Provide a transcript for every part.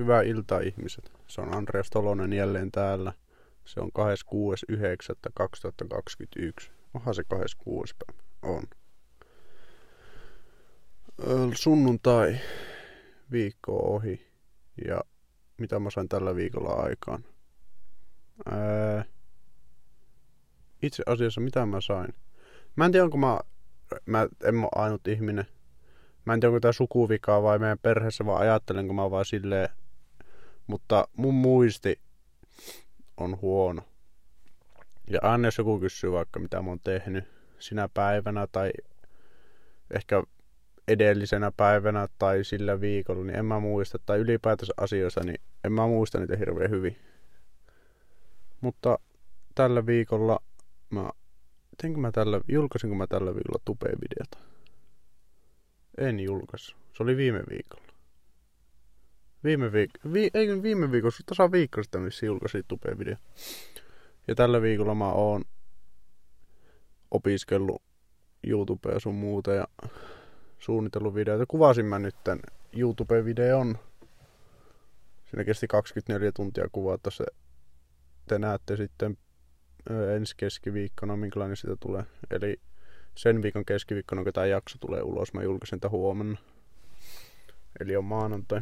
Hyvää iltaa ihmiset. Se on Andreas Tolonen jälleen täällä. Se on 26.9.2021. Onhan se 26. päivä? On. Sunnuntai. Viikko ohi. Ja mitä mä sain tällä viikolla aikaan? Ää, itse asiassa mitä mä sain? Mä en tiedä, onko mä, mä en mä ainut ihminen. Mä en tiedä, onko tää sukuvikaa vai meidän perheessä, vaan ajattelenko mä vaan silleen, mutta mun muisti on huono. Ja aina jos joku kysyy vaikka mitä mä oon tehnyt sinä päivänä tai ehkä edellisenä päivänä tai sillä viikolla, niin en mä muista, tai ylipäätänsä asioissa, niin en mä muista niitä hirveän hyvin. Mutta tällä viikolla mä, teinkö mä tällä, julkaisinko mä tällä viikolla tupeen-videota? En julkaisu. Se oli viime viikolla. Viime viikolla, vi, ei viime viikolla, tasa viikko sitten missä julkaisin tupeen-video. Ja tällä viikolla mä oon opiskellut YouTubea sun muuta ja suunnitellut videoita. Kuvasin mä nyt tän YouTube-videon. Siinä kesti 24 tuntia kuvata se. Te näette sitten ensi keskiviikkona, minkälainen sitä tulee. Eli sen viikon keskiviikkona, kun tämä jakso tulee ulos, mä julkaisin tämän huomenna. Eli on maanantai.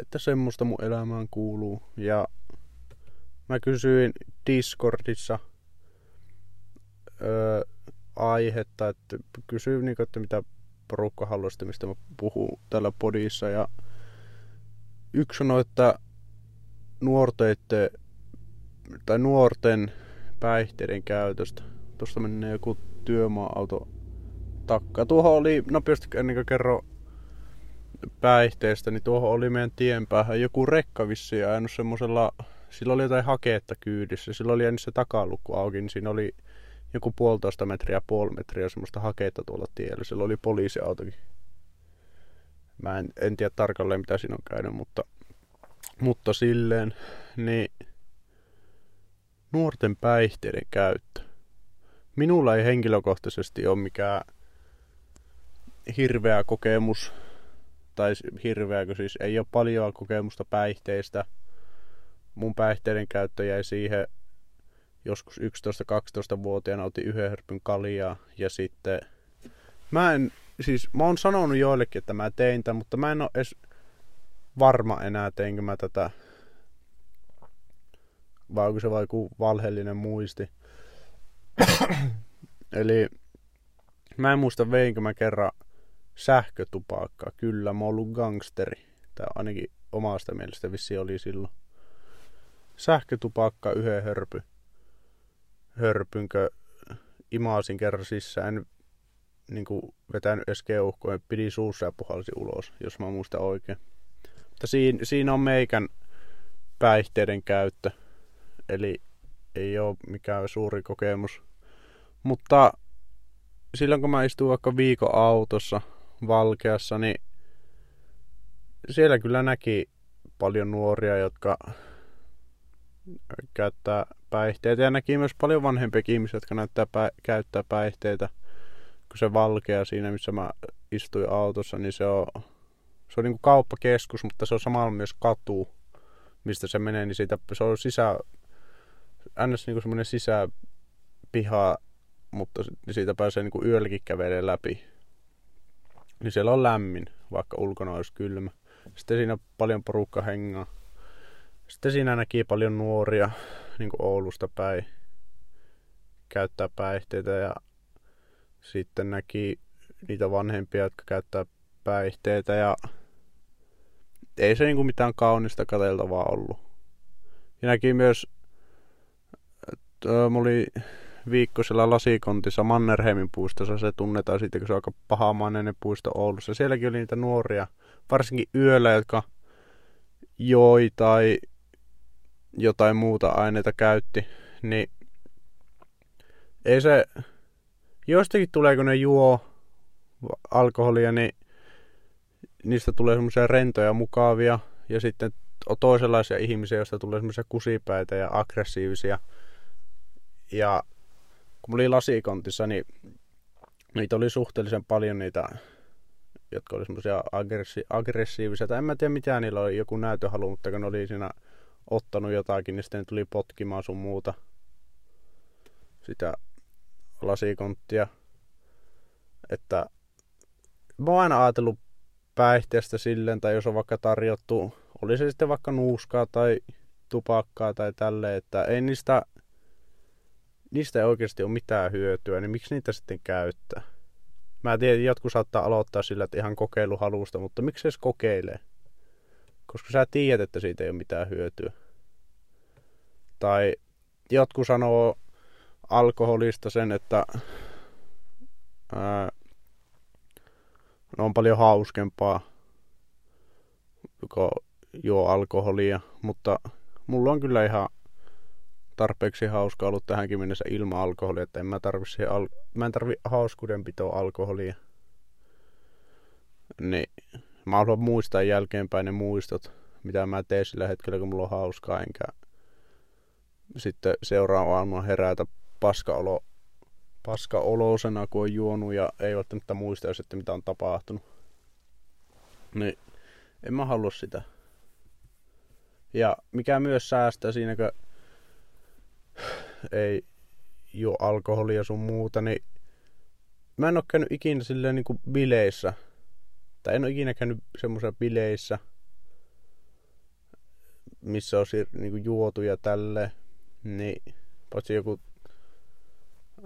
Että semmoista mun elämään kuuluu. Ja mä kysyin Discordissa öö, aihetta, että kysyin niin, että mitä porukka haluaisi, mistä mä puhun tällä podissa. Ja yksi sanoi, että nuorten, tai nuorten päihteiden käytöstä. Tuosta menee joku työmaa-auto takka. Tuohon oli, nopeasti ennen kuin kerro päihteestä, niin tuohon oli meidän tien päähän joku rekka vissiin ajanut semmosella, sillä oli jotain hakeetta kyydissä, sillä oli jäänyt se takalukku auki, niin siinä oli joku puolitoista metriä, puoli metriä semmoista hakeetta tuolla tiellä. Sillä oli poliisiautokin. Mä en, en tiedä tarkalleen mitä siinä on käynyt, mutta, mutta silleen, niin nuorten päihteiden käyttö. Minulla ei henkilökohtaisesti ole mikään hirveä kokemus, tai hirveäkö siis, ei ole paljon kokemusta päihteistä. Mun päihteiden käyttö jäi siihen joskus 11-12-vuotiaana otin yhden hörpyn kaljaa ja sitten mä en, siis mä oon sanonut joillekin, että mä tein tämän, mutta mä en ole edes varma enää teinkö mä tätä vai onko se vaikka valheellinen muisti. Eli mä en muista veinkö mä kerran sähkötupakkaa. Kyllä, mä oon ollut gangsteri. Tai ainakin omasta mielestä vissi oli silloin. Sähkötupakka yhden hörpy. Hörpynkö imaasin kerran sisään. niin kuin vetänyt edes keuhkoa. Pidi suussa ja puhalsi ulos, jos mä muistan oikein. Mutta siinä, siinä on meikän päihteiden käyttö eli ei ole mikään suuri kokemus. Mutta silloin kun mä istun vaikka viikon autossa Valkeassa, niin siellä kyllä näki paljon nuoria, jotka käyttää päihteitä ja näki myös paljon vanhempia ihmisiä, jotka näyttää pä- käyttää päihteitä. Kun se valkea siinä, missä mä istuin autossa, niin se on, se on niin kuin kauppakeskus, mutta se on samalla myös katu, mistä se menee, niin siitä, se on sisä, ns. niinku semmoinen sisäpiha, mutta siitä pääsee niinku yölläkin kävelemään läpi. Niin siellä on lämmin, vaikka ulkona olisi kylmä. Sitten siinä on paljon porukka hengaa. Sitten siinä näki paljon nuoria niin kuin Oulusta päin käyttää päihteitä ja sitten näki niitä vanhempia, jotka käyttää päihteitä ja ei se niinku mitään kaunista katseltavaa ollut. Ja näki myös mulla oli viikko siellä lasikontissa Mannerheimin puistossa. Se tunnetaan siitä, kun se on aika pahamainen puisto Oulussa. Sielläkin oli niitä nuoria, varsinkin yöllä, jotka joi tai jotain muuta aineita käytti. Niin ei se, jostakin tulee, kun ne juo alkoholia, niin niistä tulee semmoisia rentoja mukavia. Ja sitten on toisenlaisia ihmisiä, joista tulee semmoisia kusipäitä ja aggressiivisia – ja kun mä olin lasikontissa, niin niitä oli suhteellisen paljon niitä jotka oli semmoisia aggressi- aggressiivisia, tai en mä tiedä mitä niillä oli, joku näytöhalu, mutta kun ne oli siinä ottanut jotakin, niin sitten tuli potkimaan sun muuta sitä lasikonttia. Että mä oon aina ajatellut päihteestä silleen, tai jos on vaikka tarjottu, oli se sitten vaikka nuuskaa tai tupakkaa tai tälleen, että ei niistä, niistä ei oikeasti ole mitään hyötyä, niin miksi niitä sitten käyttää? Mä tiedän, että jotkut saattaa aloittaa sillä, että ihan kokeiluhalusta, mutta miksi edes kokeilee? Koska sä tiedät, että siitä ei ole mitään hyötyä. Tai jotkut sanoo alkoholista sen, että ää, on paljon hauskempaa, kun juo alkoholia, mutta mulla on kyllä ihan tarpeeksi hauska ollut tähänkin mennessä ilman alkoholia, että en mä tarvi, al- mä en tarvi hauskuudenpitoa alkoholia. Niin, mä haluan muistaa jälkeenpäin ne muistot, mitä mä teen sillä hetkellä, kun mulla on hauskaa, enkä sitten seuraavana herätä paskaolo, paskaoloisena, kun on juonut ja ei välttämättä muista että mitä on tapahtunut. Niin, en mä halua sitä. Ja mikä myös säästää siinä, kun ei juo alkoholia sun muuta, niin mä en oo käynyt ikinä silleen niin kuin bileissä. Tai en oo ikinä käynyt semmoisessa bileissä, missä on niin kuin juotu ja tälle, niin paitsi joku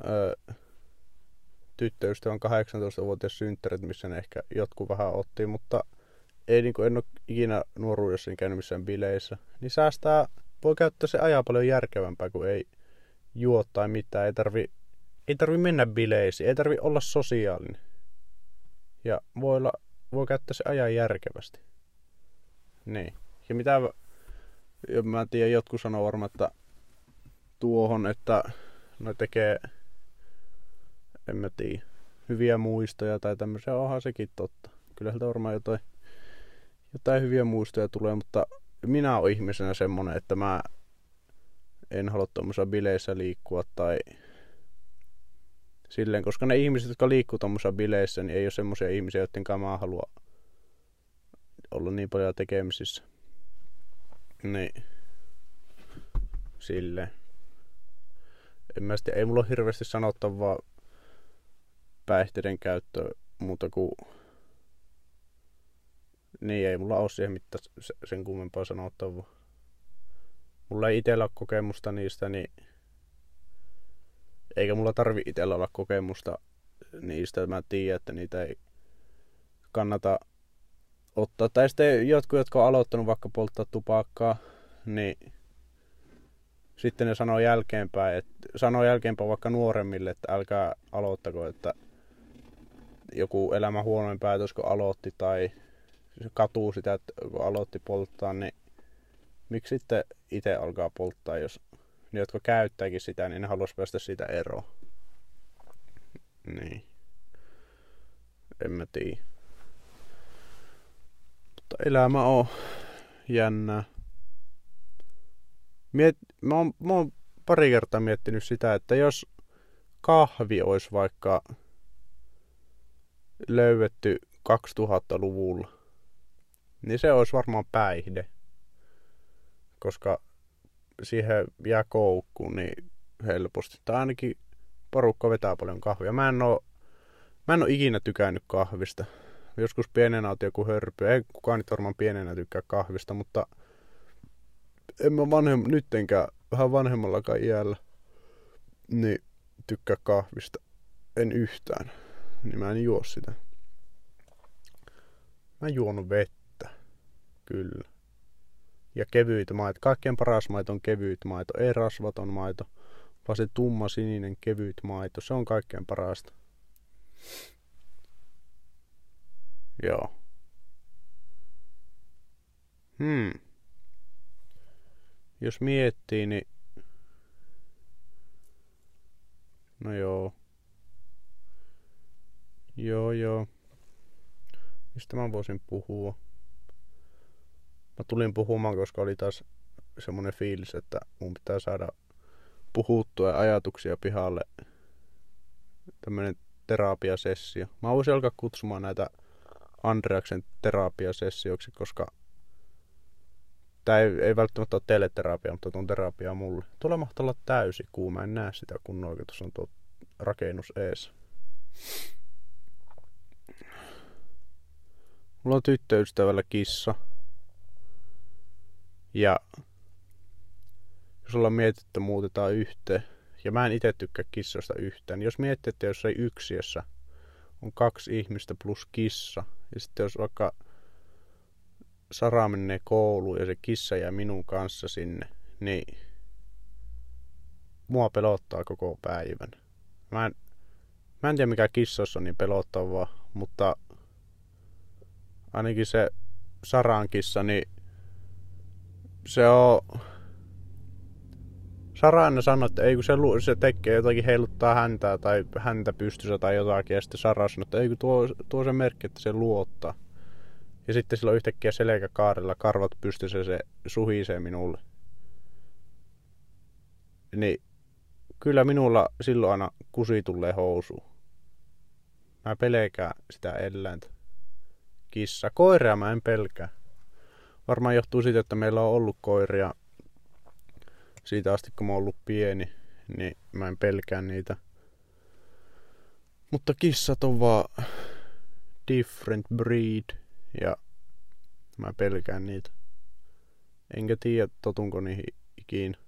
öö, tyttöystävän 18-vuotias synttärit, missä ne ehkä jotkut vähän otti, mutta ei niin kuin, en ole ikinä nuoruudessa käynyt missään bileissä. Niin säästää, voi käyttää se ajaa paljon järkevämpää, kuin ei juo tai mitään. Ei tarvi, ei tarvi mennä bileisiin, ei tarvi olla sosiaalinen. Ja voi, olla, voi käyttää se ajan järkevästi. Niin. Ja mitä, mä en tiedä, jotkut sanoo varmaan, että tuohon, että no tekee, en mä tiedä, hyviä muistoja tai tämmöisiä, onhan sekin totta. Kyllähän varmaan jotain, jotain hyviä muistoja tulee, mutta minä olen ihmisenä semmonen, että mä en halua tuommoisessa bileissä liikkua tai silleen, koska ne ihmiset, jotka liikkuu tuommoisessa bileissä, niin ei ole semmoisia ihmisiä, joiden mä haluan olla niin paljon tekemisissä. Niin. Silleen. En mä sitten, ei mulla ole hirveästi sanottavaa päihteiden käyttö muuta kuin niin ei mulla ole siihen mitään sen kummempaa sanottavaa mulla ei itsellä ole kokemusta niistä, niin eikä mulla tarvi itsellä olla kokemusta niistä. Mä tiedän, että niitä ei kannata ottaa. Tai sitten jotkut, jotka on aloittanut vaikka polttaa tupakkaa, niin sitten ne sanoo jälkeenpäin, että sanoo jälkeenpäin vaikka nuoremmille, että älkää aloittako, että joku elämä huonoin päätös, kun aloitti tai se katuu sitä, että kun aloitti polttaa, niin miksi sitten itse alkaa polttaa, jos ne, jotka käyttääkin sitä, niin ne haluaisi päästä siitä eroon. Niin. En mä tiedä. Mutta elämä on jännää. Miet, mä, oon, mä oon pari kertaa miettinyt sitä, että jos kahvi olisi vaikka löydetty 2000-luvulla, niin se olisi varmaan päihde koska siihen jää koukkuun niin helposti. Tai ainakin porukka vetää paljon kahvia. Mä en oo, mä en oo ikinä tykännyt kahvista. Joskus pienenä otin joku hörpy. Ei kukaan nyt varmaan pienenä tykkää kahvista, mutta en mä vanhem, nyttenkään vähän vanhemmallakaan iällä niin tykkää kahvista. En yhtään. Niin mä en juo sitä. Mä juonut vettä. Kyllä ja kevyitä maito. Kaikkein paras maito on kevyt maito, ei rasvaton maito, vaan se tumma sininen kevyt maito. Se on kaikkein parasta. Joo. Hmm. Jos miettii, niin... No joo. Joo, joo. Mistä mä voisin puhua? Mä tulin puhumaan, koska oli taas semmoinen fiilis, että mun pitää saada puhuttua ajatuksia pihalle. Tämmöinen terapiasessio. Mä voisin alkaa kutsumaan näitä Andreaksen terapiasessioksi, koska tämä ei, ei välttämättä ole teille terapia, mutta tuon terapia mulle. Tuolla mahtaa olla täysi kuuma, en näe sitä kun on tuo rakennus ees. Mulla on tyttöystävällä kissa. Ja jos ollaan mietitty, että muutetaan yhteen, ja mä en itse tykkää kissoista yhtään, niin jos miettii, että jos ei yksiössä on kaksi ihmistä plus kissa, ja sitten jos vaikka Sara menee kouluun ja se kissa jää minun kanssa sinne, niin mua pelottaa koko päivän. Mä en, mä en tiedä mikä kissossa on niin pelottavaa, mutta ainakin se Saran kissa, niin se on... Sara aina sanoi, että ei kun se, se tekee jotakin heiluttaa häntä tai häntä pystyssä tai jotakin. Ja sitten Sara sanoi, että ei kun tuo, tuo se merkki, että se luottaa. Ja sitten sillä on yhtäkkiä selkäkaarella karvat pystyssä se suhisee minulle. Niin kyllä minulla silloin aina kusi tulee housuun. Mä pelkään sitä eläintä. Kissa. Koiria mä en pelkää. Varmaan johtuu siitä, että meillä on ollut koiria siitä asti, kun mä oon ollut pieni, niin mä en pelkää niitä. Mutta kissat on vaan different breed ja mä pelkään niitä. Enkä tiedä, totunko niihin ikinä.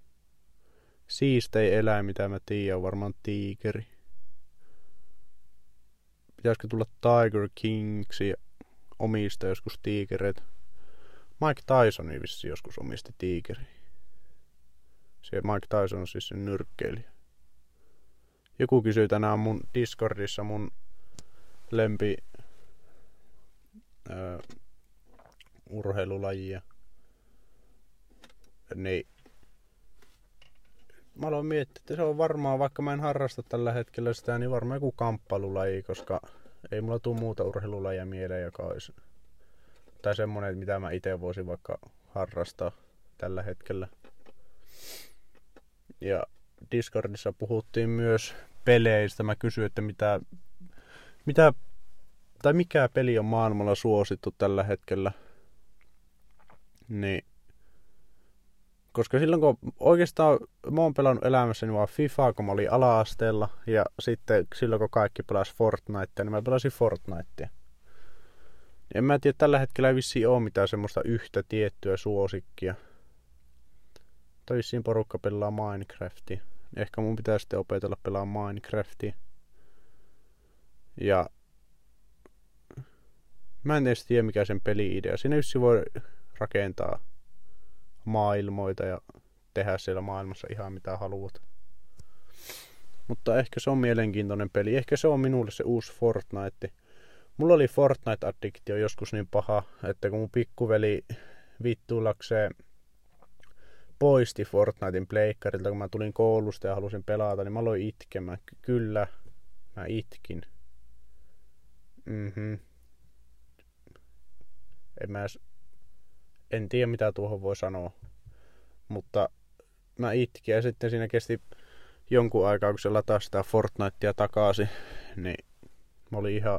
Siistei eläin, mitä mä tiedän, on varmaan tiikeri. Pitäisikö tulla Tiger Kingsi omista joskus tiikereitä? Mike Tyson vissi joskus omisti tiikeri. Se Mike Tyson on siis se nyrkkeilijä. Joku kysyi tänään mun Discordissa mun lempi öö, urheilulajia. Niin mä aloin miettiä, että se on varmaan, vaikka mä en harrasta tällä hetkellä sitä, niin varmaan joku kamppailulaji, koska ei mulla tule muuta urheilulajia mieleen, joka olisi tai semmonen, mitä mä itse voisin vaikka harrastaa tällä hetkellä. Ja Discordissa puhuttiin myös peleistä. Mä kysyin, että mitä, mitä tai mikä peli on maailmalla suosittu tällä hetkellä. Niin koska silloin kun oikeastaan mä oon pelannut elämässäni vaan FIFA, kun mä olin ala-asteella, ja sitten silloin kun kaikki pelasi Fortnitea, niin mä pelasin Fortnitea. En mä tiedä, tällä hetkellä ei vissiin ole mitään semmoista yhtä tiettyä suosikkia. Tai vissiin porukka pelaa Minecraftia. Ehkä mun pitää sitten opetella pelaa Minecraftia. Ja mä en edes tiedä mikä sen peli-idea. Siinä yssi voi rakentaa maailmoita ja tehdä siellä maailmassa ihan mitä haluat. Mutta ehkä se on mielenkiintoinen peli. Ehkä se on minulle se uusi Fortnite. Mulla oli Fortnite-addiktio joskus niin paha, että kun mun pikkuveli vittuillakseen poisti Fortnitein pleikkarilta, kun mä tulin koulusta ja halusin pelata, niin mä aloin itkemään. Kyllä, mä itkin. Mhm. En mä edes en tiedä mitä tuohon voi sanoa. Mutta mä itkin ja sitten siinä kesti jonkun aikaa, kun se latasi sitä Fortnitea takaisin, niin mä olin ihan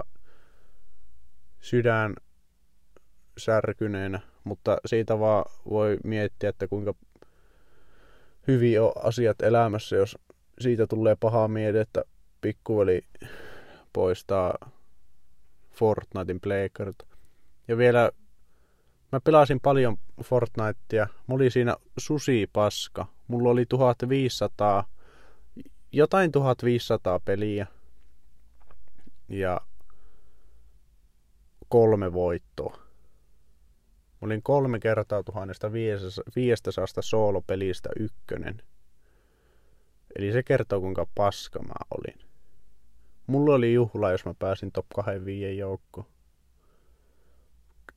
sydän särkyneenä, mutta siitä vaan voi miettiä, että kuinka hyvin on asiat elämässä, jos siitä tulee paha mieli, että pikkuveli poistaa Fortnitein pleikkarit. Ja vielä Mä pelasin paljon Fortnitea. Mulla oli siinä susi paska. Mulla oli 1500, jotain 1500 peliä. Ja kolme voittoa. Mä olin kolme kertaa 1500 soolopelistä ykkönen. Eli se kertoo kuinka paska mä olin. Mulla oli juhla, jos mä pääsin top 25 joukkoon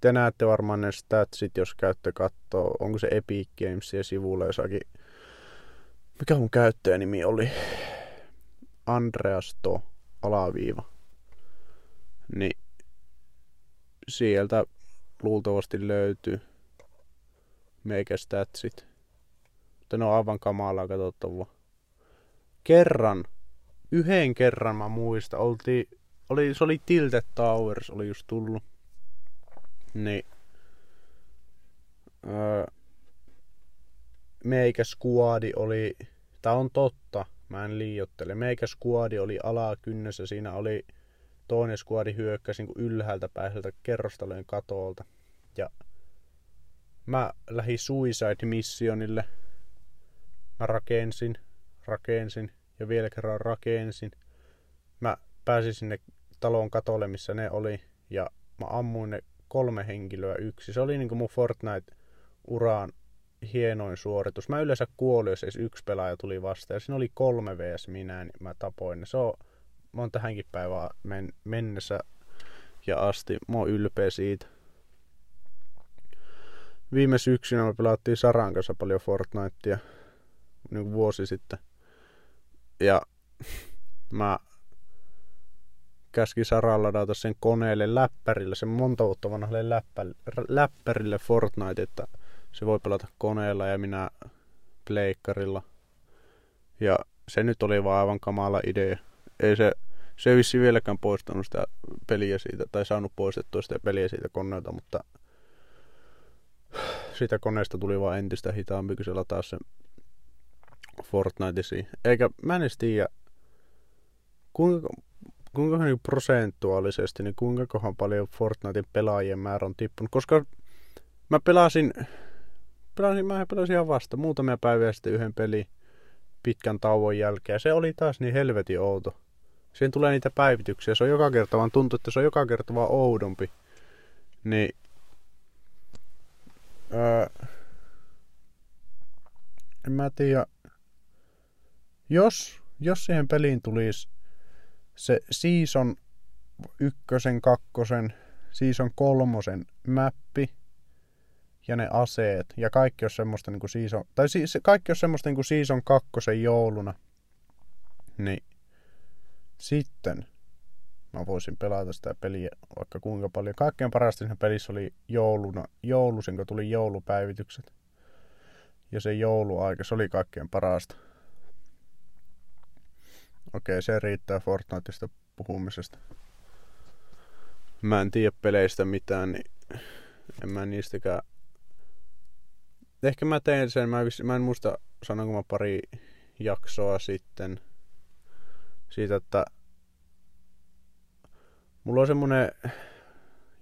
te näette varmaan ne statsit, jos käytte kattoo, onko se Epic Gamesia sivulla jossakin. Mikä mun käyttäjänimi oli? Andreasto alaviiva. Niin sieltä luultavasti löytyy meikä statsit. Mutta ne on aivan kamalaa katsottavaa. Kerran, yhden kerran mä muistan, oltiin, oli, se oli Tilted Towers, oli just tullut Niin öö, meikä skuadi oli, tää on totta, mä en liiottele, meikä skuadi oli alakynnessä, siinä oli toinen skuadi hyökkäsi niin ylhäältä päiseltä kerrostalojen katolta. Ja mä lähdin Suicide Missionille. Mä rakensin, rakensin ja vielä kerran rakensin. Mä pääsin sinne talon katolle, missä ne oli, ja mä ammuin ne kolme henkilöä yksi. Se oli niinku mun Fortnite-uraan hienoin suoritus. Mä yleensä kuolin, jos edes yksi pelaaja tuli vastaan. Ja siinä oli kolme vs minä, niin mä tapoin ne. Se on, mä oon tähänkin päivään men, mennessä ja asti. Mä oon ylpeä siitä. Viime syksynä me pelattiin Saran kanssa paljon Fortnitea. Niin vuosi sitten. Ja mä käski Saraa ladata sen koneelle läppärille, sen monta vuotta vanhalle läppärille Fortnite, että se voi pelata koneella ja minä pleikkarilla. Ja se nyt oli vaan aivan kamala idea. Ei se, se vissi vieläkään poistanut sitä peliä siitä, tai saanut poistettua sitä peliä siitä koneelta, mutta siitä koneesta tuli vaan entistä hitaampi, kun se lataa se Fortniteisiin. Eikä mä en edes tiedä, kuinka, kuinka niin prosentuaalisesti, niin kuinka kohan paljon Fortnitein pelaajien määrä on tippunut. Koska mä pelasin, pelasin, mä pelasin ihan vasta muutamia päiviä sitten yhden pelin pitkän tauon jälkeen. Se oli taas niin helvetin outo. Siihen tulee niitä päivityksiä. Se on joka kerta vaan tuntuu, että se on joka kerta vaan oudompi. Niin... Öö, en mä tiedä. Jos, jos siihen peliin tulisi se season ykkösen, kakkosen, season kolmosen mappi ja ne aseet ja kaikki on semmoista niinku season, tai siis kaikki on semmoista niinku season kakkosen jouluna, niin sitten mä voisin pelata sitä peliä vaikka kuinka paljon. Kaikkein parasta siinä pelissä oli jouluna, joulusin, kun tuli joulupäivitykset. Ja se jouluaika, se oli kaikkein parasta. Okei, se riittää Fortniteista puhumisesta. Mä en tiedä peleistä mitään, niin en mä niistäkään... Ehkä mä tein sen, mä, mä en muista sanonko mä pari jaksoa sitten siitä, että mulla on semmonen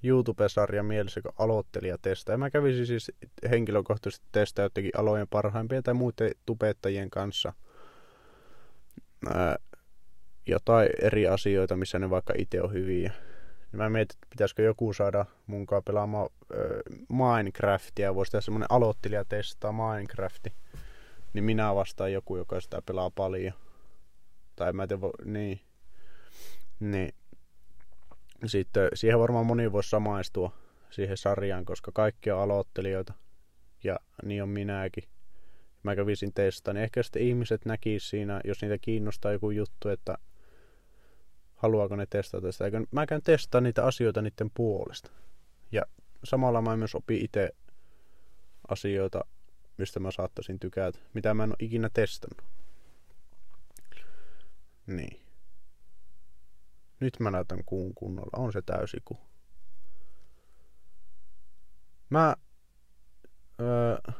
YouTube-sarja mielessä, kun aloittelija testaa. Ja mä kävisin siis henkilökohtaisesti testaa jotenkin alojen parhaimpia tai muiden tubettajien kanssa jotain eri asioita, missä ne vaikka itse on hyviä. Mä mietin, että pitäisikö joku saada munkaan pelaamaan äh, Minecraftia, voisi tehdä semmonen aloittelija testaa Minecrafti. Niin minä vastaan joku, joka sitä pelaa paljon. Tai mä tiedä, niin. Niin. Sitten siihen varmaan moni voisi samaistua siihen sarjaan, koska kaikki on aloittelijoita. Ja niin on minäkin. Mä kävisin testaan. Niin ehkä sitten ihmiset näkis siinä, jos niitä kiinnostaa joku juttu, että haluaako ne testata sitä. Mä käyn testaa niitä asioita niiden puolesta. Ja samalla mä myös opin itse asioita, mistä mä saattaisin tykätä, mitä mä en ole ikinä testannut. Niin. Nyt mä näytän kuun kunnolla. On se täysiku. Mä... Öö,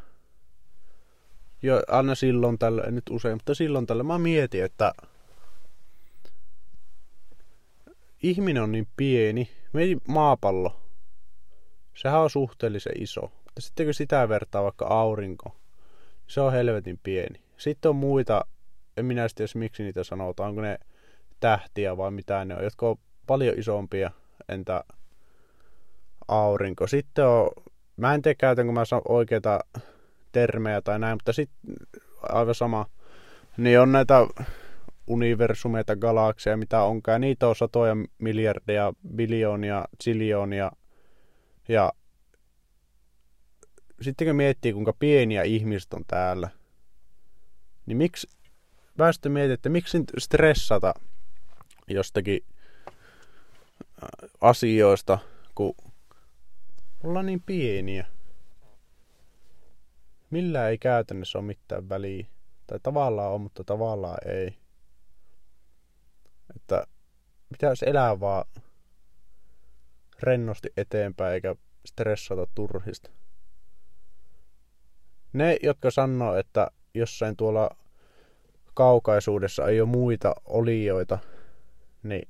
jo aina silloin tällä, nyt usein, mutta silloin tällä mä mietin, että ihminen on niin pieni, meidän maapallo, sehän on suhteellisen iso. Mutta sitten kun sitä vertaa vaikka aurinko, se on helvetin pieni. Sitten on muita, en minä tiedä miksi niitä sanotaan, onko ne tähtiä vai mitä ne on, jotka on paljon isompia, entä aurinko. Sitten on, mä en tiedä käytänkö mä oikeita termejä tai näin, mutta sitten aivan sama, niin on näitä universumeita, galakseja, mitä onkaan. Niitä on satoja miljardeja, biljoonia, ziljoonia. Ja sitten kun miettii, kuinka pieniä ihmiset on täällä, niin miksi, väestö miettii, että miksi stressata jostakin äh, asioista, kun ollaan niin pieniä. Millä ei käytännössä ole mitään väliä. Tai tavallaan on, mutta tavallaan ei. Että pitäisi elää vaan rennosti eteenpäin eikä stressata turhista. Ne, jotka sanoo, että jossain tuolla kaukaisuudessa ei ole muita olijoita, niin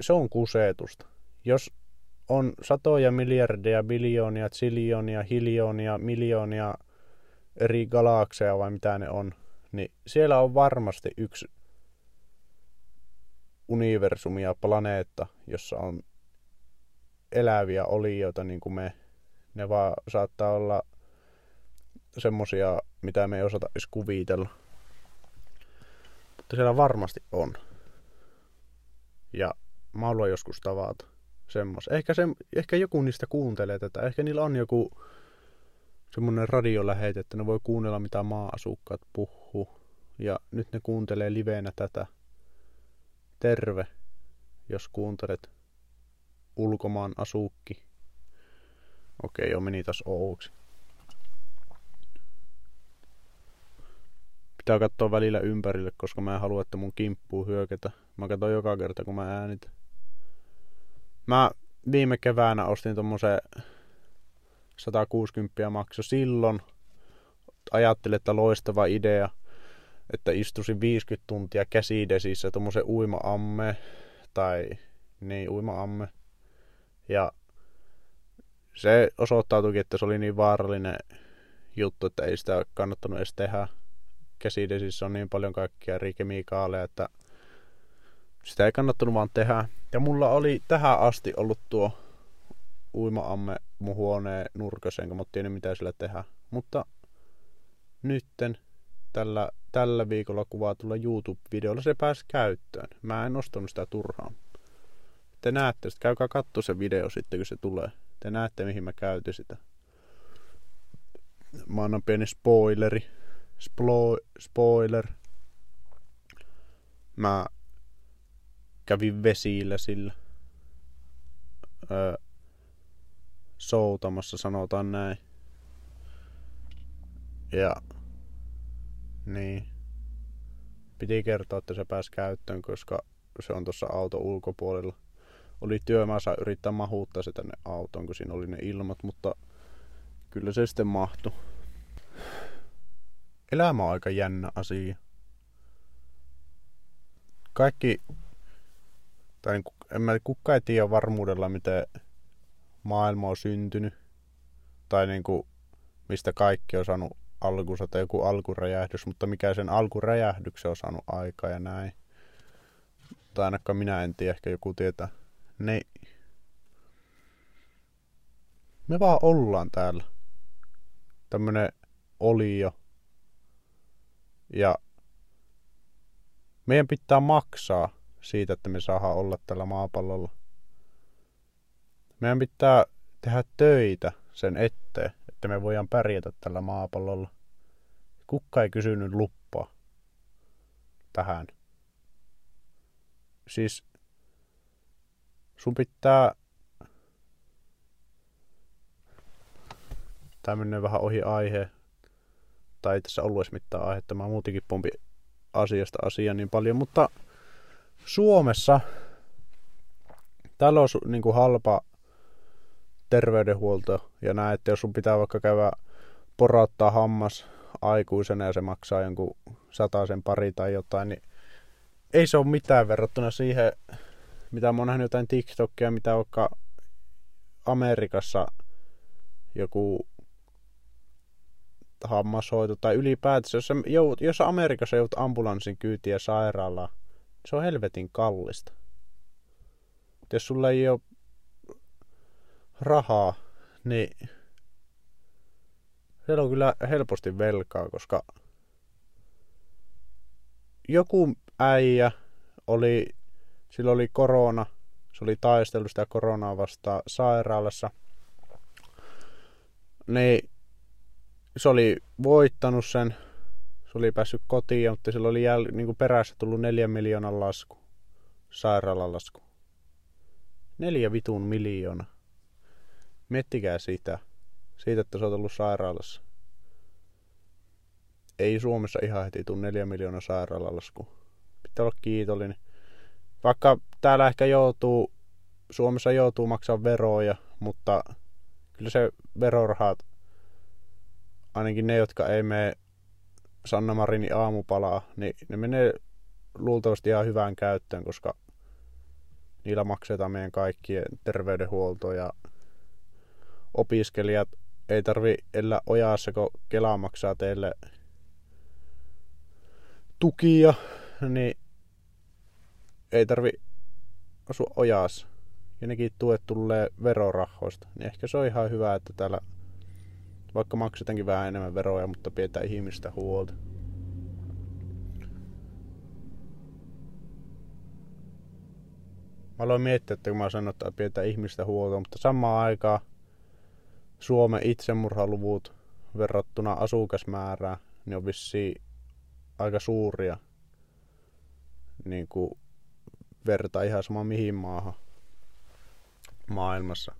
se on kusetusta. Jos on satoja miljardeja, biljoonia, ziljoonia, hiljoonia, miljoonia eri galakseja vai mitä ne on, niin siellä on varmasti yksi universumi ja planeetta, jossa on eläviä olijoita niin kuin me. Ne vaan saattaa olla semmosia, mitä me ei osata edes kuvitella. Mutta siellä varmasti on. Ja mä haluan joskus tavata semmos. Ehkä, se, ehkä joku niistä kuuntelee tätä. Ehkä niillä on joku semmonen radioläheite, että ne voi kuunnella mitä maa-asukkaat puhuu. Ja nyt ne kuuntelee liveenä tätä. Terve, jos kuuntelet ulkomaan asukki. Okei, jo meni taas ouksi. Pitää katsoa välillä ympärille, koska mä en halua, että mun kimppuu hyökätä. Mä katson joka kerta, kun mä äänitän. Mä viime keväänä ostin tommosen 160 makso silloin. Ajattelin, että loistava idea, että istuisin 50 tuntia käsidesissä tommosen uima-amme tai niin uima-amme. Ja se osoittautuikin, että se oli niin vaarallinen juttu, että ei sitä kannattanut edes tehdä. Käsidesissä on niin paljon kaikkia eri kemikaaleja, että sitä ei kannattanut vaan tehdä. Ja mulla oli tähän asti ollut tuo uima-amme mun huoneen nurkaseen, kun mä tiedän mitä sillä tehdä. Mutta nytten tällä, tällä viikolla kuvatulla YouTube-videolla se pääsi käyttöön. Mä en ostanut sitä turhaan. Te näette, että käykää katsoa se video sitten, kun se tulee. Te näette, mihin mä käytin sitä. Mä annan pieni spoileri. Splo- spoiler. Mä kävin vesillä sillä. Öö, soutamassa, sanotaan näin. Ja niin. Piti kertoa, että se pääsi käyttöön, koska se on tuossa auto ulkopuolella. Oli työmässä yrittää mahuuttaa se tänne autoon, kun siinä oli ne ilmat, mutta kyllä se sitten mahtui. Elämä on aika jännä asia. Kaikki tai niin, en mä kukaan ei tiedä varmuudella, miten maailma on syntynyt. Tai niin kuin, mistä kaikki on saanut alkunsa tai joku alkuräjähdys, mutta mikä sen alkuräjähdyksen on saanut aikaa ja näin. Tai ainakaan minä en tiedä, ehkä joku tietää. Ne... Me vaan ollaan täällä. Tämmönen olio. Ja meidän pitää maksaa siitä, että me saadaan olla tällä maapallolla. Meidän pitää tehdä töitä sen eteen, että me voidaan pärjätä tällä maapallolla. Kukka ei kysynyt luppaa tähän. Siis sun pitää tämmönen vähän ohi aihe, tai ei tässä ollut edes mitään aihetta, mä muutenkin pompi asiasta asiaa niin paljon, mutta Suomessa on niin kuin halpa terveydenhuolto ja näin, että jos sun pitää vaikka käydä porauttaa hammas aikuisena ja se maksaa jonkun sen pari tai jotain, niin ei se ole mitään verrattuna siihen, mitä mä oon nähnyt jotain TikTokia, mitä vaikka Amerikassa joku hammashoito tai ylipäätänsä, jos, jout, jos Amerikassa joudut ambulanssin kyytiä sairaalaan, se on helvetin kallista. Jos sulla ei ole rahaa, niin siellä on kyllä helposti velkaa, koska joku äijä oli, sillä oli korona, se oli taistellut sitä koronaa vastaan sairaalassa, niin se oli voittanut sen se oli päässyt kotiin, mutta sillä oli jäl, niin kuin perässä tullut neljä miljoonan lasku. Sairaalan lasku. Neljä vitun miljoona. Miettikää sitä. Siitä, että sä oot ollut sairaalassa. Ei Suomessa ihan heti tule neljä miljoonaa sairaalalasku. Pitää olla kiitollinen. Vaikka täällä ehkä joutuu Suomessa joutuu maksamaan veroja, mutta kyllä se verorahat, ainakin ne, jotka ei mene Sanna Marinin aamupalaa, niin ne menee luultavasti ihan hyvään käyttöön, koska niillä maksetaan meidän kaikkien terveydenhuolto ja opiskelijat ei tarvi elää ojassa, kun Kela maksaa teille tukia, niin ei tarvi asua ojassa. Ja nekin tuet tulee verorahoista. Niin ehkä se on ihan hyvä, että täällä vaikka maksetaankin vähän enemmän veroja, mutta pidetään ihmistä huolta. Mä aloin miettiä, että kun mä sanon, että pidetään ihmistä huolta, mutta samaan aikaan Suomen itsemurhaluvut verrattuna asukasmäärään, niin on vissiin aika suuria. Niin kuin verta ihan sama mihin maahan maailmassa.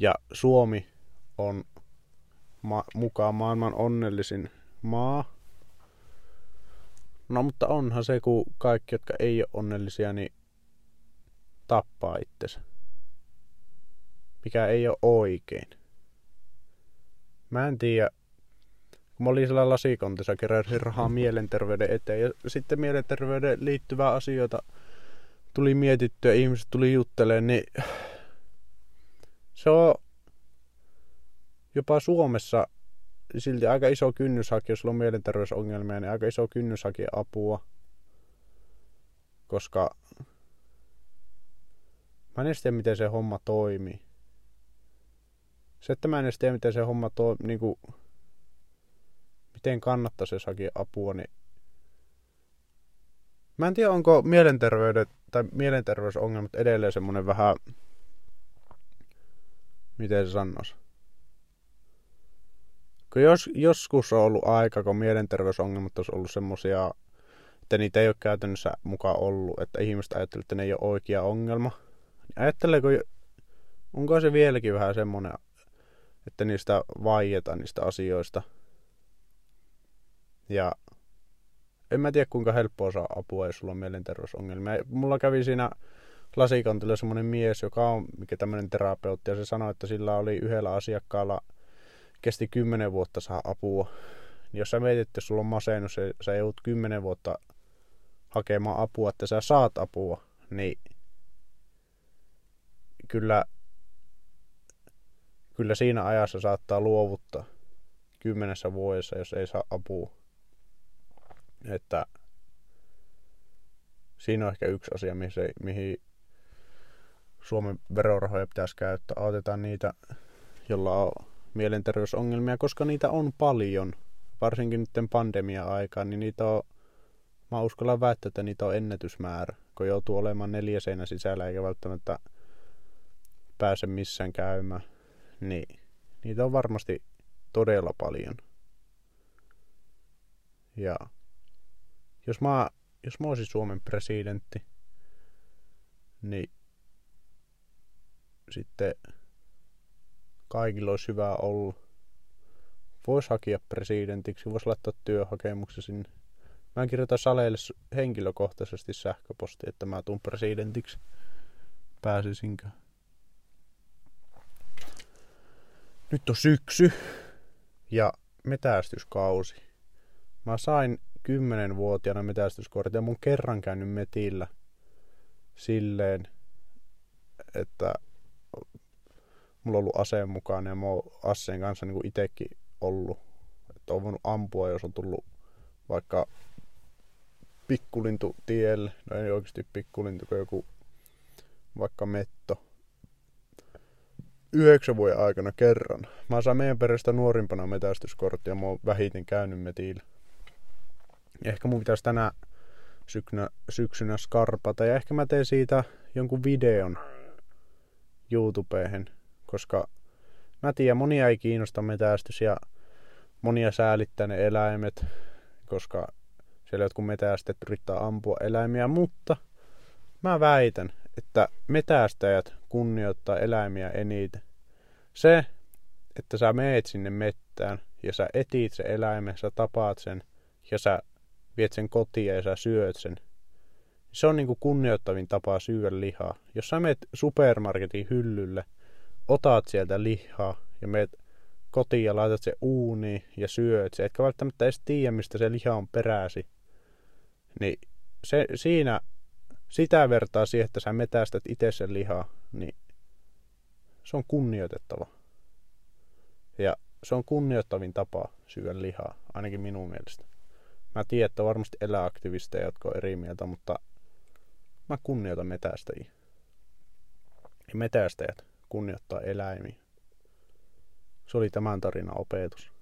Ja Suomi on ma- mukaan maailman onnellisin maa. No mutta onhan se, kun kaikki, jotka ei ole onnellisia, niin tappaa itsensä. Mikä ei ole oikein. Mä en tiedä, kun mä olin siellä lasikontissa, keräsin rahaa mielenterveyden eteen ja sitten mielenterveyden liittyvää asioita tuli mietittyä ihmiset tuli juttelemaan, niin se on jopa Suomessa silti aika iso kynnys hakea, jos sulla on mielenterveysongelmia, niin aika iso kynnys hakea apua. Koska mä en tiedä, miten se homma toimii. Se, että mä en tiedä, miten se homma toimii, niin kuin, miten kannattaisi hakea apua, niin Mä en tiedä, onko mielenterveydet tai mielenterveysongelmat edelleen semmonen vähän, miten se sanoisi. Kun jos, joskus on ollut aika, kun mielenterveysongelmat olisi ollut semmosia, että niitä ei ole käytännössä mukaan ollut, että ihmiset ajattelee, että ne ei ole oikea ongelma. Niin ajatteleeko, onko se vieläkin vähän semmonen, että niistä vaietaan niistä asioista. Ja en mä tiedä kuinka helppoa saa apua, jos sulla on mielenterveysongelmia. Mulla kävi siinä lasikantilla semmoinen mies, joka on mikä tämmöinen terapeutti, ja se sanoi, että sillä oli yhdellä asiakkaalla kesti kymmenen vuotta saa apua. Niin jos sä mietit, että sulla on masennus ja sä joudut kymmenen vuotta hakemaan apua, että sä saat apua, niin kyllä, kyllä siinä ajassa saattaa luovuttaa kymmenessä vuodessa, jos ei saa apua. Että siinä on ehkä yksi asia, mihin, mihin Suomen verorahoja pitäisi käyttää. Autetaan niitä, jolla on mielenterveysongelmia, koska niitä on paljon. Varsinkin nyt pandemia-aikaan, niin niitä on, mä uskallan väittää, että niitä on ennätysmäärä, kun joutuu olemaan neljä seinä sisällä eikä välttämättä pääse missään käymään. Niin niitä on varmasti todella paljon. Ja jos mä, jos mä olisin Suomen presidentti, niin sitten kaikilla olisi hyvä olla. Voisi hakea presidentiksi, voisi laittaa työhakemuksen sinne. Mä kirjoitan Saleille henkilökohtaisesti sähköposti, että mä tuun presidentiksi. Pääsisinkö? Nyt on syksy ja metästyskausi. Mä sain 10-vuotiaana metästyskortin ja mun kerran käynyt metillä silleen, että mulla on ollut aseen mukaan ja mä oon aseen kanssa niin itekin ollut. Että on voinut ampua, jos on tullut vaikka pikkulintu tielle. No ei oikeasti pikkulintu, kun joku vaikka metto. Yhdeksän vuoden aikana kerran. Mä saan meidän perästä nuorimpana metästyskorttia mä oon vähiten käynyt metillä. Ehkä mun pitäisi tänä syksynä, syksynä skarpata ja ehkä mä teen siitä jonkun videon YouTubeen, koska mä tiedän, monia ei kiinnosta metästys ja monia säälittää ne eläimet, koska siellä jotkut metästäjät yrittää ampua eläimiä, mutta mä väitän, että metästäjät kunnioittaa eläimiä eniten. Se, että sä meet sinne mettään ja sä etit se eläimen, sä tapaat sen ja sä viet sen kotiin ja sä syöt sen, Se on niinku kunnioittavin tapa syödä lihaa. Jos sä meet supermarketin hyllylle, otat sieltä lihaa ja meet kotiin ja laitat se uuniin ja syöt se, etkä välttämättä edes tiedä, mistä se liha on peräsi, niin se, siinä sitä vertaa siihen, että sä metästät itse sen lihaa, niin se on kunnioitettava. Ja se on kunnioittavin tapa syödä lihaa, ainakin minun mielestä. Mä tiedän, että varmasti eläaktivisteja, jotka on eri mieltä, mutta mä kunnioitan metästäjiä. Ja metästäjät kunnioittaa eläimiä. Se oli tämän tarinan opetus.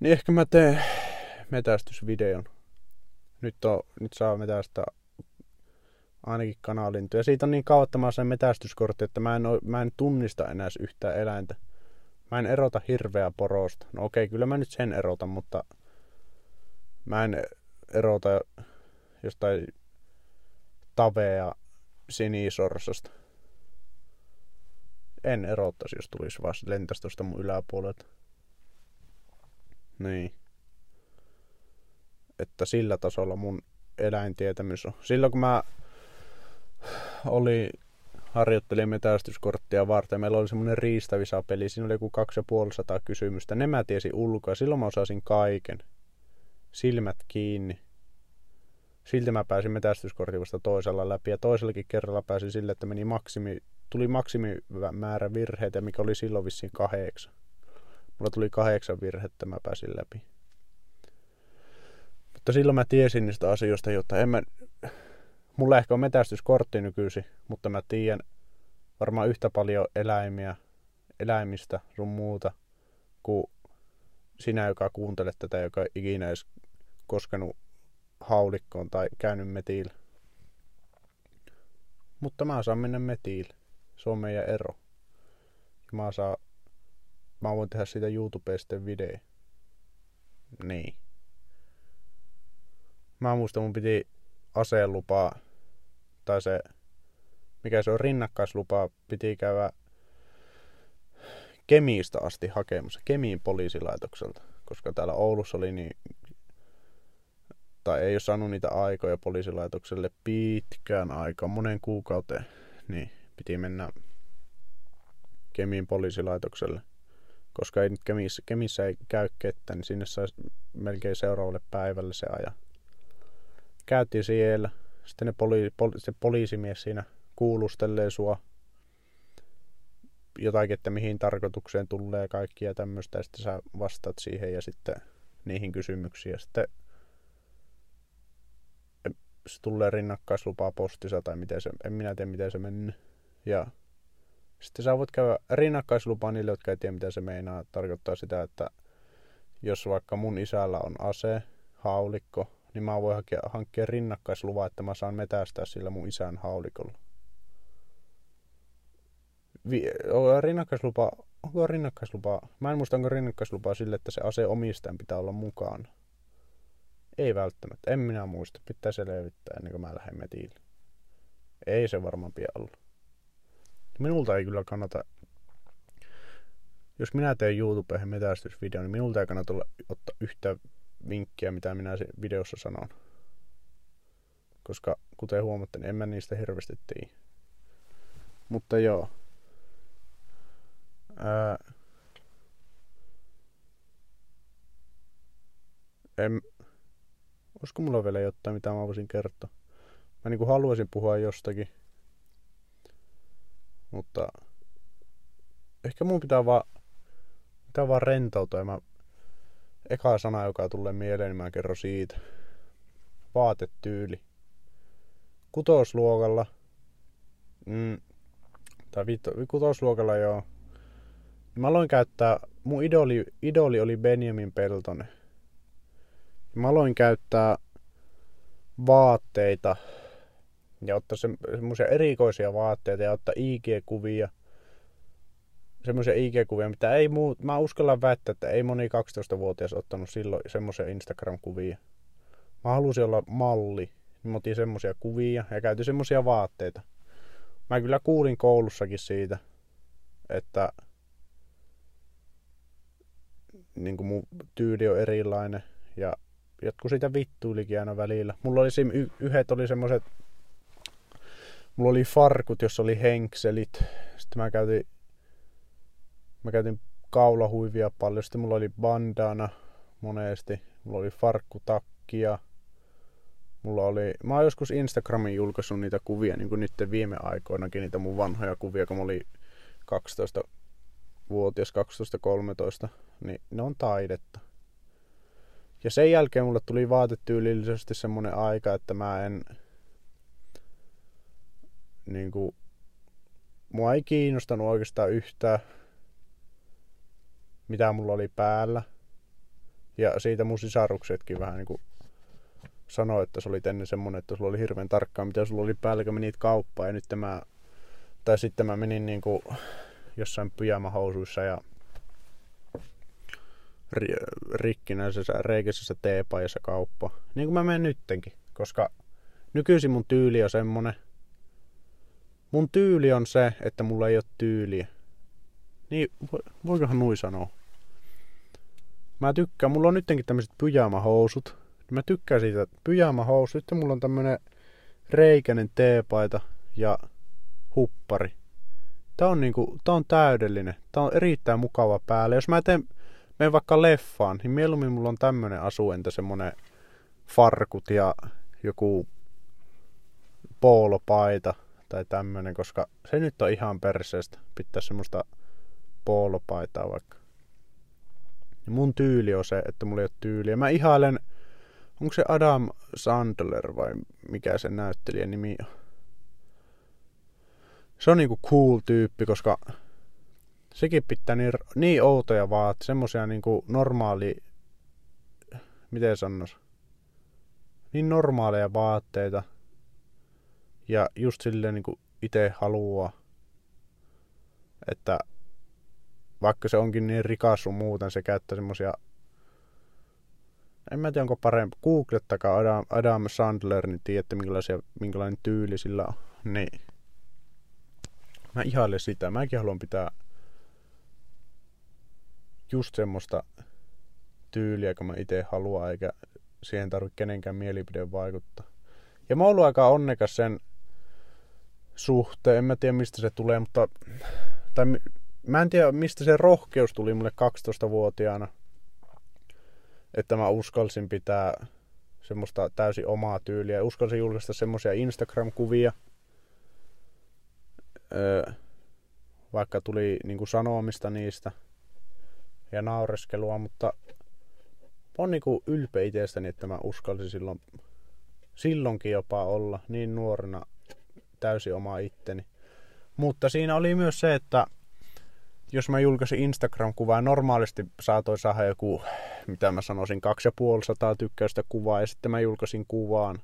Niin ehkä mä teen metästysvideon. Nyt, on, nyt saa metästä ainakin kanalin. Ja siitä on niin kauan, että mä sen metästyskortti, että mä en, oo, mä en tunnista enää yhtään eläintä. Mä en erota hirveä porosta. No okei, kyllä mä nyt sen erotan, mutta mä en erota jostain tavea sinisorsasta. En erottaisi, jos tulisi vaan lentäisi tuosta mun yläpuolelta. Niin. Että sillä tasolla mun eläintietämys on. Silloin kun mä oli harjoittelin metästyskorttia varten. Meillä oli semmoinen riistavisa-peli. Siinä oli joku 2500 kysymystä. Ne mä tiesin ulkoa. Silloin mä osasin kaiken. Silmät kiinni. Silti mä pääsin metästyskortin vasta toisella läpi. Ja toisellakin kerralla pääsin sille, että meni maksimi, tuli maksimimäärä virheitä, mikä oli silloin vissiin kahdeksan. Mulla tuli kahdeksan virhettä, mä pääsin läpi. Mutta silloin mä tiesin niistä asioista, jotta en mä... Mulla ehkä on metästyskortti nykyisin, mutta mä tiedän varmaan yhtä paljon eläimiä, eläimistä sun muuta, kuin sinä, joka kuuntelet tätä, joka ikinä edes koskenut haulikkoon tai käynyt metillä. Mutta mä saan mennä metille. Se on meidän ero. Ja mä, saan, mä voin tehdä siitä YouTubeen sitten video. Niin. Mä muistan, mun piti aseenlupaa, tai se, mikä se on rinnakkaislupaa, piti käydä Kemiistä asti hakemassa, Kemiin poliisilaitokselta, koska täällä Oulussa oli niin, tai ei ole saanut niitä aikoja poliisilaitokselle pitkään aikaa, monen kuukauteen, niin piti mennä Kemiin poliisilaitokselle. Koska ei nyt Kemissä, Kemissä ei käy kettä, niin sinne saisi melkein seuraavalle päivälle se ajan. Käytiin siellä. Sitten ne poli, poli, se poliisimies siinä kuulustelee sua jotakin, että mihin tarkoitukseen tulee kaikki ja tämmöistä. Ja sitten sä vastaat siihen ja sitten niihin kysymyksiin. Ja sitten se tulee rinnakkaislupaa postissa tai miten se, en minä tiedä miten se mennyt. Ja sitten sä voit käydä rinnakkaislupaa niille, jotka ei tiedä mitä se meinaa. Tarkoittaa sitä, että jos vaikka mun isällä on ase, haulikko, niin mä voin hankkia, hankkia rinnakkaisluvaa, että mä saan metästää sillä mun isän haulikolla. Vi- rinnakkaislupa, onko rinnakkaislupa? Mä en muista, onko rinnakkaislupaa sille, että se ase omistajan pitää olla mukaan. Ei välttämättä, en minä muista. Pitää selvittää ennen kuin mä lähden metille. Ei se varmaan pian ollut. Minulta ei kyllä kannata, jos minä teen YouTubeen metästysvideon, niin minulta ei kannata ottaa yhtä vinkkiä, mitä minä videossa sanon. Koska kuten huomatte, niin en mä niistä hirveästi tiedä. Mutta joo. Ää, en, olisiko mulla vielä jotain, mitä mä voisin kertoa? Mä niinku haluaisin puhua jostakin, mutta ehkä mun pitää vaan, pitää vaan rentoutua ja mä, eka sana, joka tulee mieleen, niin mä kerron siitä. Vaatetyyli. Kutosluokalla, mm, tai vittu, kutosluokalla joo. Mä aloin käyttää, mun idoli, idoli oli Benjamin Peltonen. Mä aloin käyttää vaatteita ja ottaa semmoisia erikoisia vaatteita ja ottaa IG-kuvia. Semmoisia IG-kuvia, mitä ei muu, mä uskallan väittää, että ei moni 12-vuotias ottanut silloin semmoisia Instagram-kuvia. Mä halusin olla malli, niin mä otin semmoisia kuvia ja käytin semmoisia vaatteita. Mä kyllä kuulin koulussakin siitä, että niin kuin mun tyyli on erilainen ja jotkut siitä vittuilikin aina välillä. Mulla oli sim, y- yhdet oli semmoset, mulla oli farkut, jossa oli henkselit. Sitten mä käytin, mä käytin kaulahuivia paljon. Sitten mulla oli bandana monesti. Mulla oli farkkutakkia. Mulla oli, mä oon joskus Instagramin julkaissut niitä kuvia, niin kuin nyt viime aikoinakin, niitä mun vanhoja kuvia, kun mä olin 12-vuotias, 12-13, niin ne on taidetta. Ja sen jälkeen mulle tuli vaatetyylillisesti semmonen aika, että mä en niin kuin, mua ei kiinnostanut oikeastaan yhtään mitä mulla oli päällä. Ja siitä mun sisaruksetkin vähän niin kuin sanoi, että se oli ennen semmonen, että sulla oli hirveän tarkkaa, mitä sulla oli päällä, kun menit kauppaan. Ja nyt mä, tai sitten mä menin niin kuin jossain pyjamahousuissa ja rikkinäisessä reikisessä teepajassa kauppa. Niin kuin mä menen nyttenkin, koska nykyisin mun tyyli on semmonen. Mun tyyli on se, että mulla ei ole tyyliä. Niin, voikohan nui sanoa? Mä tykkään, mulla on nyttenkin tämmöiset pyjamahousut. Mä tykkään siitä pyjamahousut. Sitten mulla on tämmönen reikäinen teepaita ja huppari. Tää on niinku, tää on täydellinen. Tää on erittäin mukava päälle. Jos mä teen, menen vaikka leffaan, niin mieluummin mulla on tämmönen asu, entä semmonen farkut ja joku poolopaita tai tämmönen, koska se nyt on ihan perseestä. Pitää semmoista poolopaitaa vaikka. Ja mun tyyli on se, että mulla ei ole tyyliä. Mä ihailen, onko se Adam Sandler vai mikä se näyttelijän nimi on? Se on niinku cool tyyppi, koska sekin pitää niin, niin outoja vaat, semmosia niinku normaali, miten sanois, niin normaaleja vaatteita. Ja just silleen niinku itse haluaa, että vaikka se onkin niin rikas sun muuten, se käyttää semmosia en mä tiedä onko parempi, googlettakaa Adam, Adam Sandler, niin tiedätte minkälaisia, minkälainen tyyli sillä on. Niin. Mä ihailen sitä. Mäkin haluan pitää just semmoista tyyliä, kun mä itse haluan, eikä siihen tarvitse kenenkään mielipide vaikuttaa. Ja mä oon ollut aika onnekas sen suhteen. En mä tiedä mistä se tulee, mutta tai mä en tiedä mistä se rohkeus tuli mulle 12-vuotiaana. Että mä uskalsin pitää semmoista täysin omaa tyyliä. Uskalsin julkaista semmoisia Instagram-kuvia. Öö, vaikka tuli niinku sanomista niistä ja naureskelua, mutta on niinku ylpeä itsestäni, että mä uskalsin silloin, silloinkin jopa olla niin nuorena täysin oma itteni. Mutta siinä oli myös se, että jos mä julkaisin Instagram-kuvaa, normaalisti saatoin saada joku, mitä mä sanoisin, 2500 tykkäystä kuvaa, ja sitten mä julkaisin kuvaan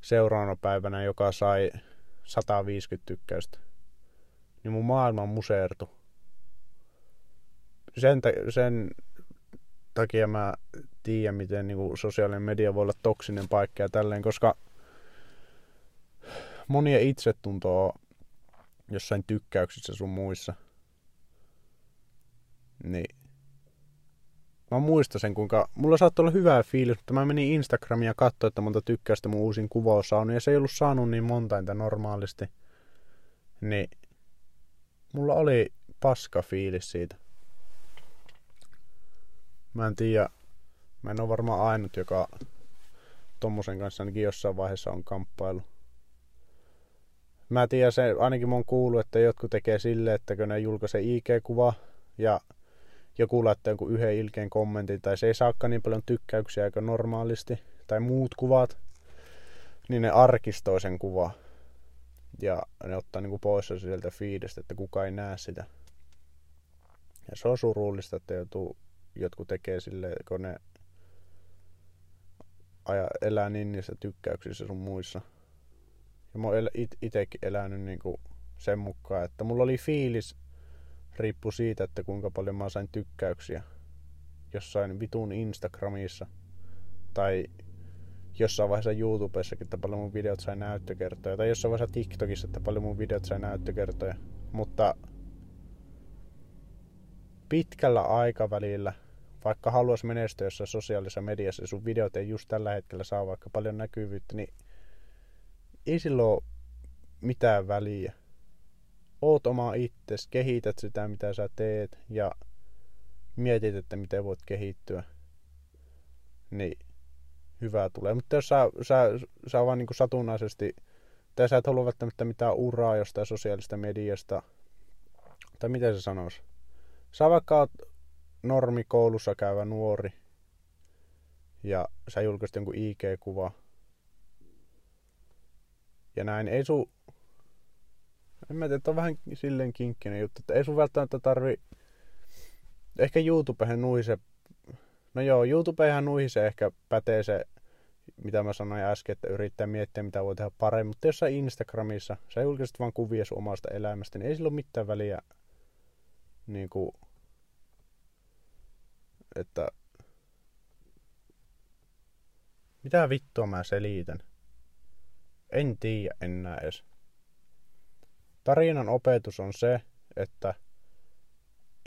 seuraavana päivänä, joka sai 150 tykkäystä. Niin mun maailma museertu. Sen, sen takia mä tiedän, miten niin sosiaalinen media voi olla toksinen paikka ja tälleen, koska monia itsetuntoa jossain tykkäyksissä sun muissa – niin mä muistan sen, kuinka... Mulla saattoi olla hyvää fiilis, mutta mä menin Instagramiin ja katsoin, että monta tykkäystä mun uusin kuva on saanut. Ja se ei ollut saanut niin monta entä normaalisti. Niin mulla oli paska fiilis siitä. Mä en tiedä. Mä en ole varmaan ainut, joka tommosen kanssa ainakin jossain vaiheessa on kamppailu. Mä tiedän se, ainakin mä oon kuullut, että jotkut tekee silleen, että kun ne julkaisee IG-kuva ja joku laittaa jonkun yhden ilkeen kommentin tai se ei saakaan niin paljon tykkäyksiä kuin normaalisti tai muut kuvat, niin ne arkistoi sen kuva ja ne ottaa niin kuin pois sieltä feedistä, että kuka ei näe sitä. Ja se on surullista, että joutuu, jotkut tekee sille, kun ne aja, elää niin niissä tykkäyksissä sun muissa. Ja mä oon it, itekin elänyt niin kuin sen mukaan, että mulla oli fiilis riippuu siitä, että kuinka paljon mä sain tykkäyksiä jossain vitun Instagramissa tai jossain vaiheessa YouTubessakin, että paljon mun videot sai näyttökertoja tai jossain vaiheessa TikTokissa, että paljon mun videot sai näyttökertoja. Mutta pitkällä aikavälillä vaikka haluaisi menestyä jossain sosiaalisessa mediassa sun videot ei just tällä hetkellä saa vaikka paljon näkyvyyttä, niin ei silloin ole mitään väliä. Oot oma itses, kehität sitä mitä sä teet ja mietit, että miten voit kehittyä. Niin hyvää tulee. Mutta jos sä, sä, sä vaan niin satunnaisesti, tai sä et halua välttämättä mitään uraa jostain sosiaalista mediasta, tai miten se sanoisi? Sä vaikka oot normikoulussa käyvä nuori, ja sä julkaisit jonkun IG-kuva, ja näin, ei su... En mä tiedä, että on vähän silleen kinkkinen juttu, että ei sun välttämättä tarvi... Ehkä YouTubehen nuise... No joo, YouTubehen nuise ehkä pätee se mitä mä sanoin äsken, että yrittää miettiä, mitä voi tehdä paremmin. Mutta jos sä Instagramissa, sä julkaiset vaan kuvia sun omasta elämästä, niin ei sillä ole mitään väliä, niin kuin, että mitä vittua mä selitän? En tiedä enää edes. Tarinan opetus on se, että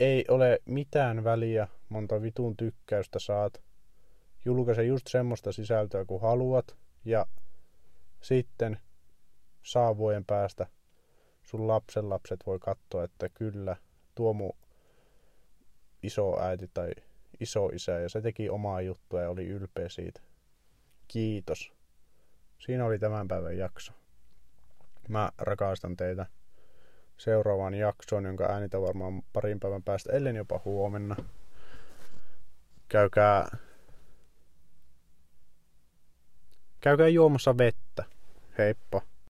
ei ole mitään väliä, monta vitun tykkäystä saat, julkaise just semmoista sisältöä kuin haluat ja sitten saavujen päästä sun lapsen lapset voi katsoa, että kyllä tuo mun iso äiti tai iso isä ja se teki omaa juttua ja oli ylpeä siitä. Kiitos. Siinä oli tämän päivän jakso. Mä rakastan teitä seuraavaan jaksoon, jonka äänitä varmaan parin päivän päästä, ellen jopa huomenna. Käykää Käykää juomassa vettä. Heippa.